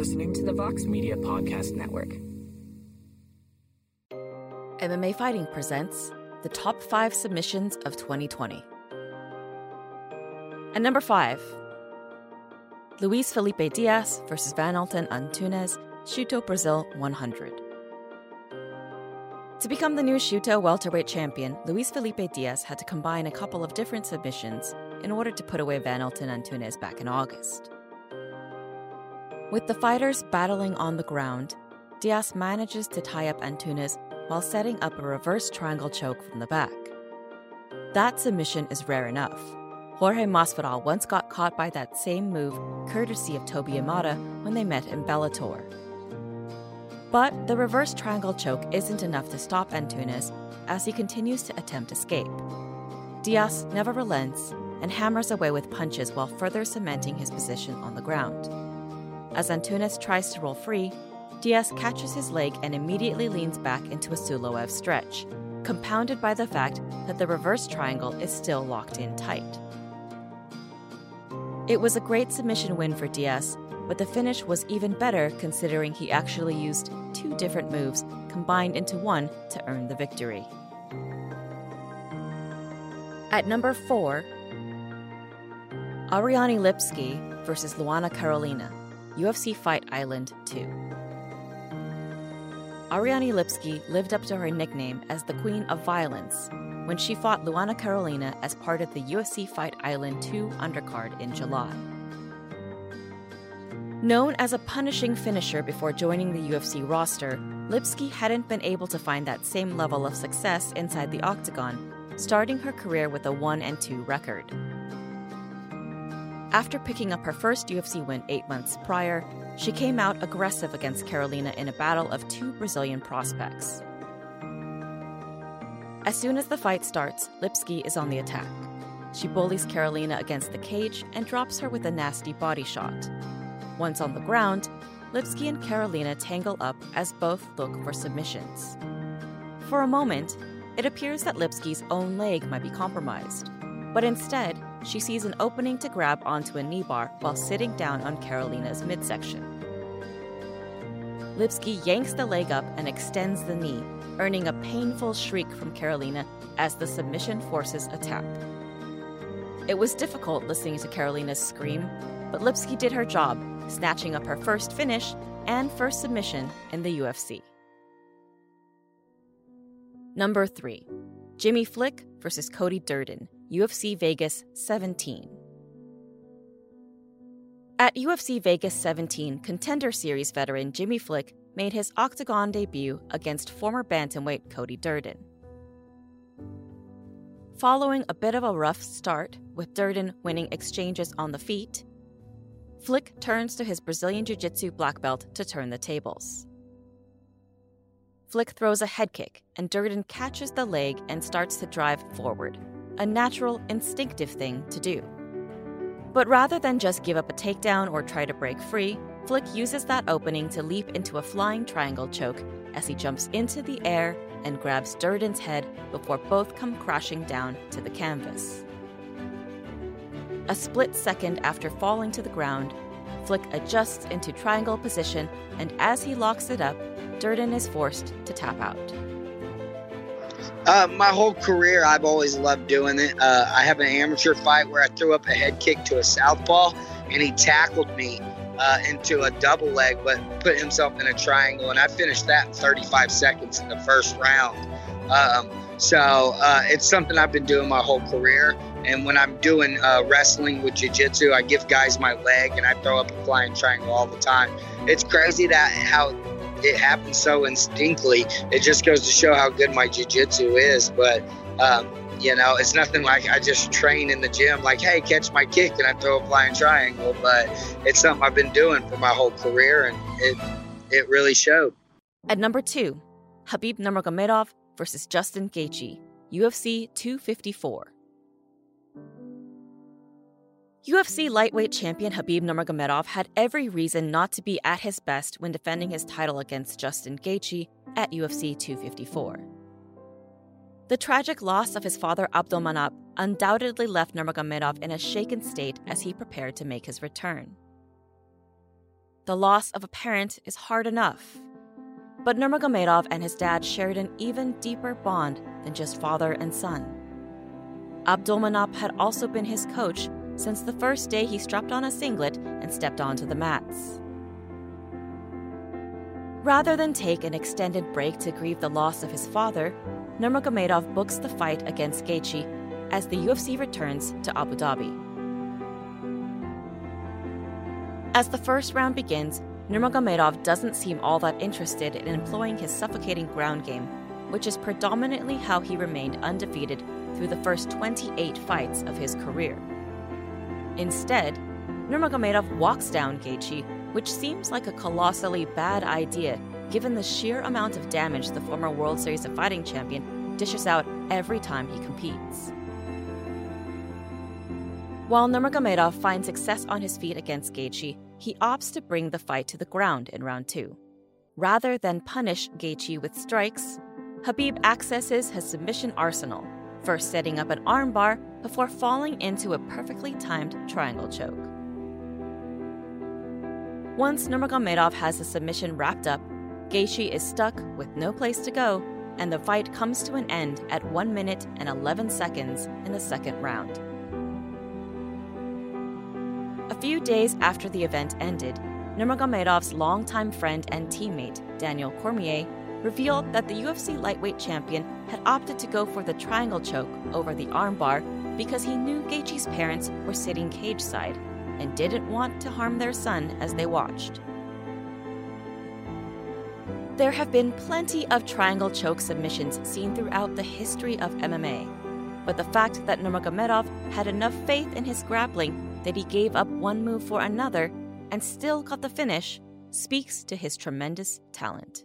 listening to the Vox Media Podcast Network. MMA Fighting presents the top five submissions of 2020. At number five, Luis Felipe Diaz versus Valentin Antunes, Shooto Brazil 100. To become the new Shooto welterweight champion, Luis Felipe Diaz had to combine a couple of different submissions in order to put away Valentin Antunes back in August. With the fighters battling on the ground, Diaz manages to tie up Antunes while setting up a reverse triangle choke from the back. That submission is rare enough. Jorge Masvidal once got caught by that same move, courtesy of Toby Imada, when they met in Bellator. But the reverse triangle choke isn't enough to stop Antunes as he continues to attempt escape. Diaz never relents and hammers away with punches while further cementing his position on the ground. As Antunes tries to roll free, Diaz catches his leg and immediately leans back into a Suloev stretch, compounded by the fact that the reverse triangle is still locked in tight. It was a great submission win for Diaz, but the finish was even better considering he actually used two different moves combined into one to earn the victory. At number 4, Ariane Lipski versus Luana Carolina, UFC Fight Island 2. Ariane Lipski lived up to her nickname as the Queen of Violence when she fought Luana Carolina as part of the UFC Fight Island 2 undercard in July. Known as a punishing finisher before joining the UFC roster, Lipski hadn't been able to find that same level of success inside the octagon, starting her career with a 1 and 2 record. After picking up her first UFC win eight months prior, she came out aggressive against Carolina in a battle of two Brazilian prospects. As soon as the fight starts, Lipski is on the attack. She bullies Carolina against the cage and drops her with a nasty body shot. Once on the ground, Lipski and Carolina tangle up as both look for submissions. For a moment, it appears that Lipski's own leg might be compromised, but instead, she sees an opening to grab onto a knee bar while sitting down on Carolina's midsection. Lipski yanks the leg up and extends the knee, earning a painful shriek from Carolina as the submission forces a tap. It was difficult listening to Carolina's scream, but Lipski did her job, snatching up her first finish and first submission in the UFC. Number 3. Jimmy Flick versus Cody Durden, UFC Vegas 17. At UFC Vegas 17, Contender Series veteran Jimmy Flick made his octagon debut against former bantamweight Cody Durden. Following a bit of a rough start, with Durden winning exchanges on the feet, Flick turns to his Brazilian Jiu Jitsu black belt to turn the tables. Flick throws a head kick, and Durden catches the leg and starts to drive forward, a natural, instinctive thing to do. But rather than just give up a takedown or try to break free, Flick uses that opening to leap into a flying triangle choke as he jumps into the air and grabs Durden's head before both come crashing down to the canvas. A split second after falling to the ground, Flick adjusts into triangle position, and as he locks it up, Durden is forced to tap out. Uh, my whole career, I've always loved doing it. Uh, I have an amateur fight where I threw up a head kick to a southpaw, and he tackled me uh, into a double leg, but put himself in a triangle, and I finished that in 35 seconds in the first round. Um, so uh, it's something I've been doing my whole career. And when I'm doing uh, wrestling with jiu-jitsu, I give guys my leg and I throw up a flying triangle all the time. It's crazy that how it happens so instinctively. It just goes to show how good my jiu-jitsu is. But um, you know, it's nothing like I just train in the gym, like, hey, catch my kick and I throw a flying triangle. But it's something I've been doing for my whole career, and it it really showed. At number two, Khabib Nurmagomedov versus Justin Gaethje, UFC 254. UFC lightweight champion Khabib Nurmagomedov had every reason not to be at his best when defending his title against Justin Gaethje at UFC 254. The tragic loss of his father Abdulmanap undoubtedly left Nurmagomedov in a shaken state as he prepared to make his return. The loss of a parent is hard enough, but Nurmagomedov and his dad shared an even deeper bond than just father and son. Abdulmanap had also been his coach since the first day he strapped on a singlet and stepped onto the mats. Rather than take an extended break to grieve the loss of his father, Nurmagomedov books the fight against Gaethje as the UFC returns to Abu Dhabi. As the first round begins, Nurmagomedov doesn't seem all that interested in employing his suffocating ground game, which is predominantly how he remained undefeated through the first 28 fights of his career. Instead, Nurmagomedov walks down Gaethje, which seems like a colossally bad idea given the sheer amount of damage the former World Series of Fighting champion dishes out every time he competes. While Nurmagomedov finds success on his feet against Gaethje, he opts to bring the fight to the ground in round two. Rather than punish Gaethje with strikes, Khabib accesses his submission arsenal, first setting up an armbar before falling into a perfectly timed triangle choke. Once Nurmagomedov has the submission wrapped up, Gaethje is stuck with no place to go, and the fight comes to an end at 1 minute and 11 seconds in the second round. A few days after the event ended, Nurmagomedov's longtime friend and teammate, Daniel Cormier, revealed that the UFC lightweight champion had opted to go for the triangle choke over the armbar because he knew Gaethje's parents were sitting cage side and didn't want to harm their son as they watched. There have been plenty of triangle choke submissions seen throughout the history of MMA, but the fact that Nurmagomedov had enough faith in his grappling that he gave up one move for another and still got the finish speaks to his tremendous talent.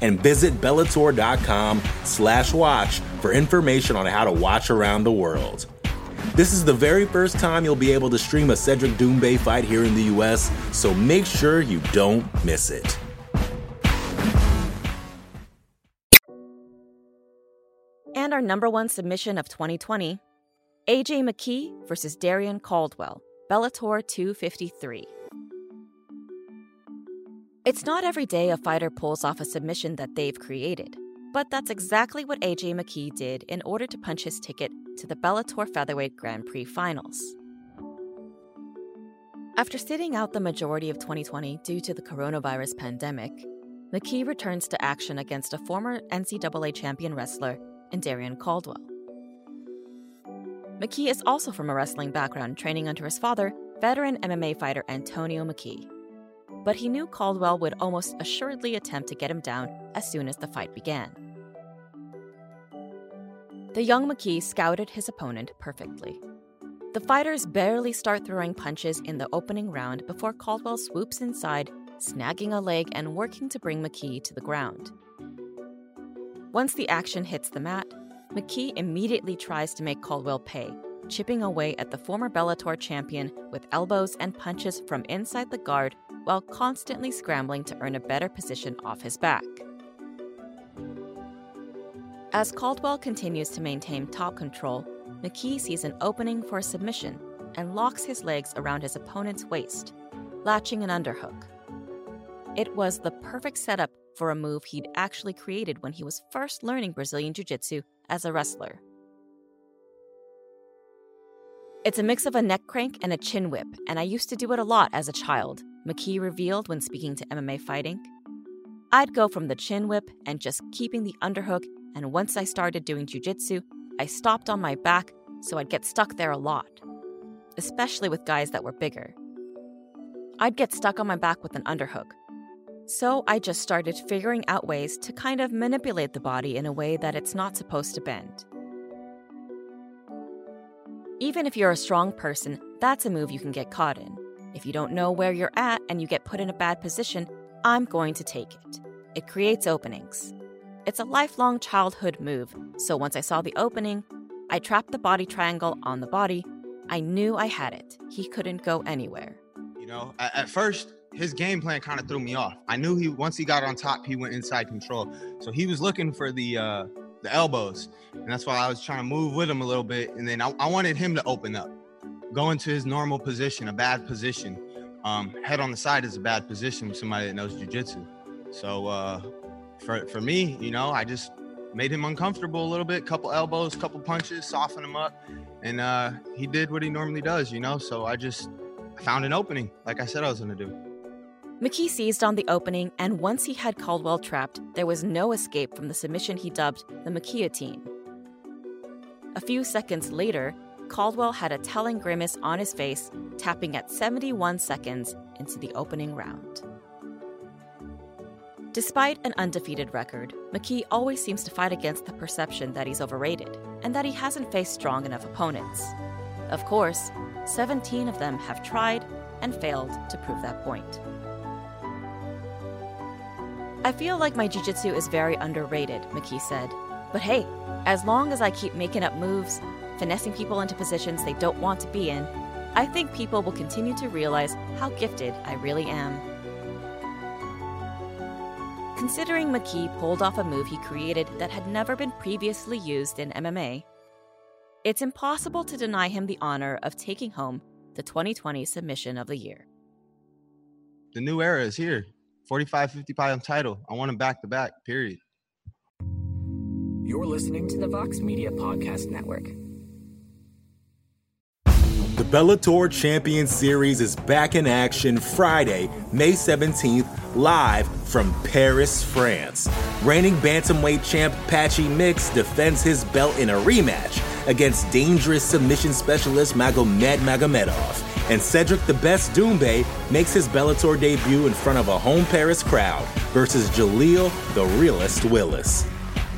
and visit bellator.com slash watch for information on how to watch around the world. This is the very first time you'll be able to stream a Cedric Doumbé fight here in the US, so make sure you don't miss it. And our number one submission of 2020 AJ McKee versus Darrion Caldwell, Bellator 253. It's not every day a fighter pulls off a submission that they've created, but that's exactly what AJ McKee did in order to punch his ticket to the Bellator Featherweight Grand Prix finals. After sitting out the majority of 2020 due to the coronavirus pandemic, McKee returns to action against a former NCAA champion wrestler in Darrion Caldwell. McKee is also from a wrestling background, training under his father, veteran MMA fighter Antonio McKee. But he knew Caldwell would almost assuredly attempt to get him down as soon as the fight began. The young McKee scouted his opponent perfectly. The fighters barely start throwing punches in the opening round before Caldwell swoops inside, snagging a leg and working to bring McKee to the ground. Once the action hits the mat, McKee immediately tries to make Caldwell pay, chipping away at the former Bellator champion with elbows and punches from inside the guard while constantly scrambling to earn a better position off his back. As Caldwell continues to maintain top control, McKee sees an opening for a submission and locks his legs around his opponent's waist, latching an underhook. It was the perfect setup for a move he'd actually created when he was first learning Brazilian Jiu Jitsu as a wrestler. It's a mix of a neck crank and a chin whip, and I used to do it a lot as a child, McKee revealed when speaking to MMA Fighting. I'd go from the chin whip and just keeping the underhook, and once I started doing jujitsu, I stopped on my back so I'd get stuck there a lot, especially with guys that were bigger. I'd get stuck on my back with an underhook. So I just started figuring out ways to kind of manipulate the body in a way that it's not supposed to bend. Even if you're a strong person, that's a move you can get caught in. If you don't know where you're at and you get put in a bad position, I'm going to take it. It creates openings. It's a lifelong childhood move, so once I saw the opening, I trapped the body triangle on the body. I knew I had it. He couldn't go anywhere. You know, at, first, his game plan kind of threw me off. I knew he once he got on top, he went inside control. So he was looking for the uh, the elbows, and that's why I was trying to move with him a little bit. And then I, I wanted him to open up, go into his normal position, a bad position. Um, head on the side is a bad position with somebody that knows jujitsu. So uh, for for me, you know, I just made him uncomfortable a little bit. Couple elbows, couple punches, soften him up, and uh, he did what he normally does. You know, so I just found an opening, like I said I was gonna do. McKee seized on the opening, and once he had Caldwell trapped, there was no escape from the submission he dubbed the McKeeotine. A few seconds later, Caldwell had a telling grimace on his face, tapping at 71 seconds into the opening round. Despite an undefeated record, McKee always seems to fight against the perception that he's overrated and that he hasn't faced strong enough opponents. Of course, 17 of them have tried and failed to prove that point. I feel like my jiu-jitsu is very underrated, McKee said. But hey, as long as I keep making up moves, finessing people into positions they don't want to be in, I think people will continue to realize how gifted I really am. Considering McKee pulled off a move he created that had never been previously used in MMA, it's impossible to deny him the honor of taking home the 2020 Submission of the Year. The new era is here. 45 50 pound title. I want him back to back, period. You're listening to the Vox Media Podcast Network. The Bellator Champion Series is back in action Friday, May 17th, live from Paris, France. Reigning bantamweight champ Patchy Mix defends his belt in a rematch against dangerous submission specialist Magomed Magomedov and Cedric the Best Doumbé makes his Bellator debut in front of a home Paris crowd versus Jaleel the Realist Willis.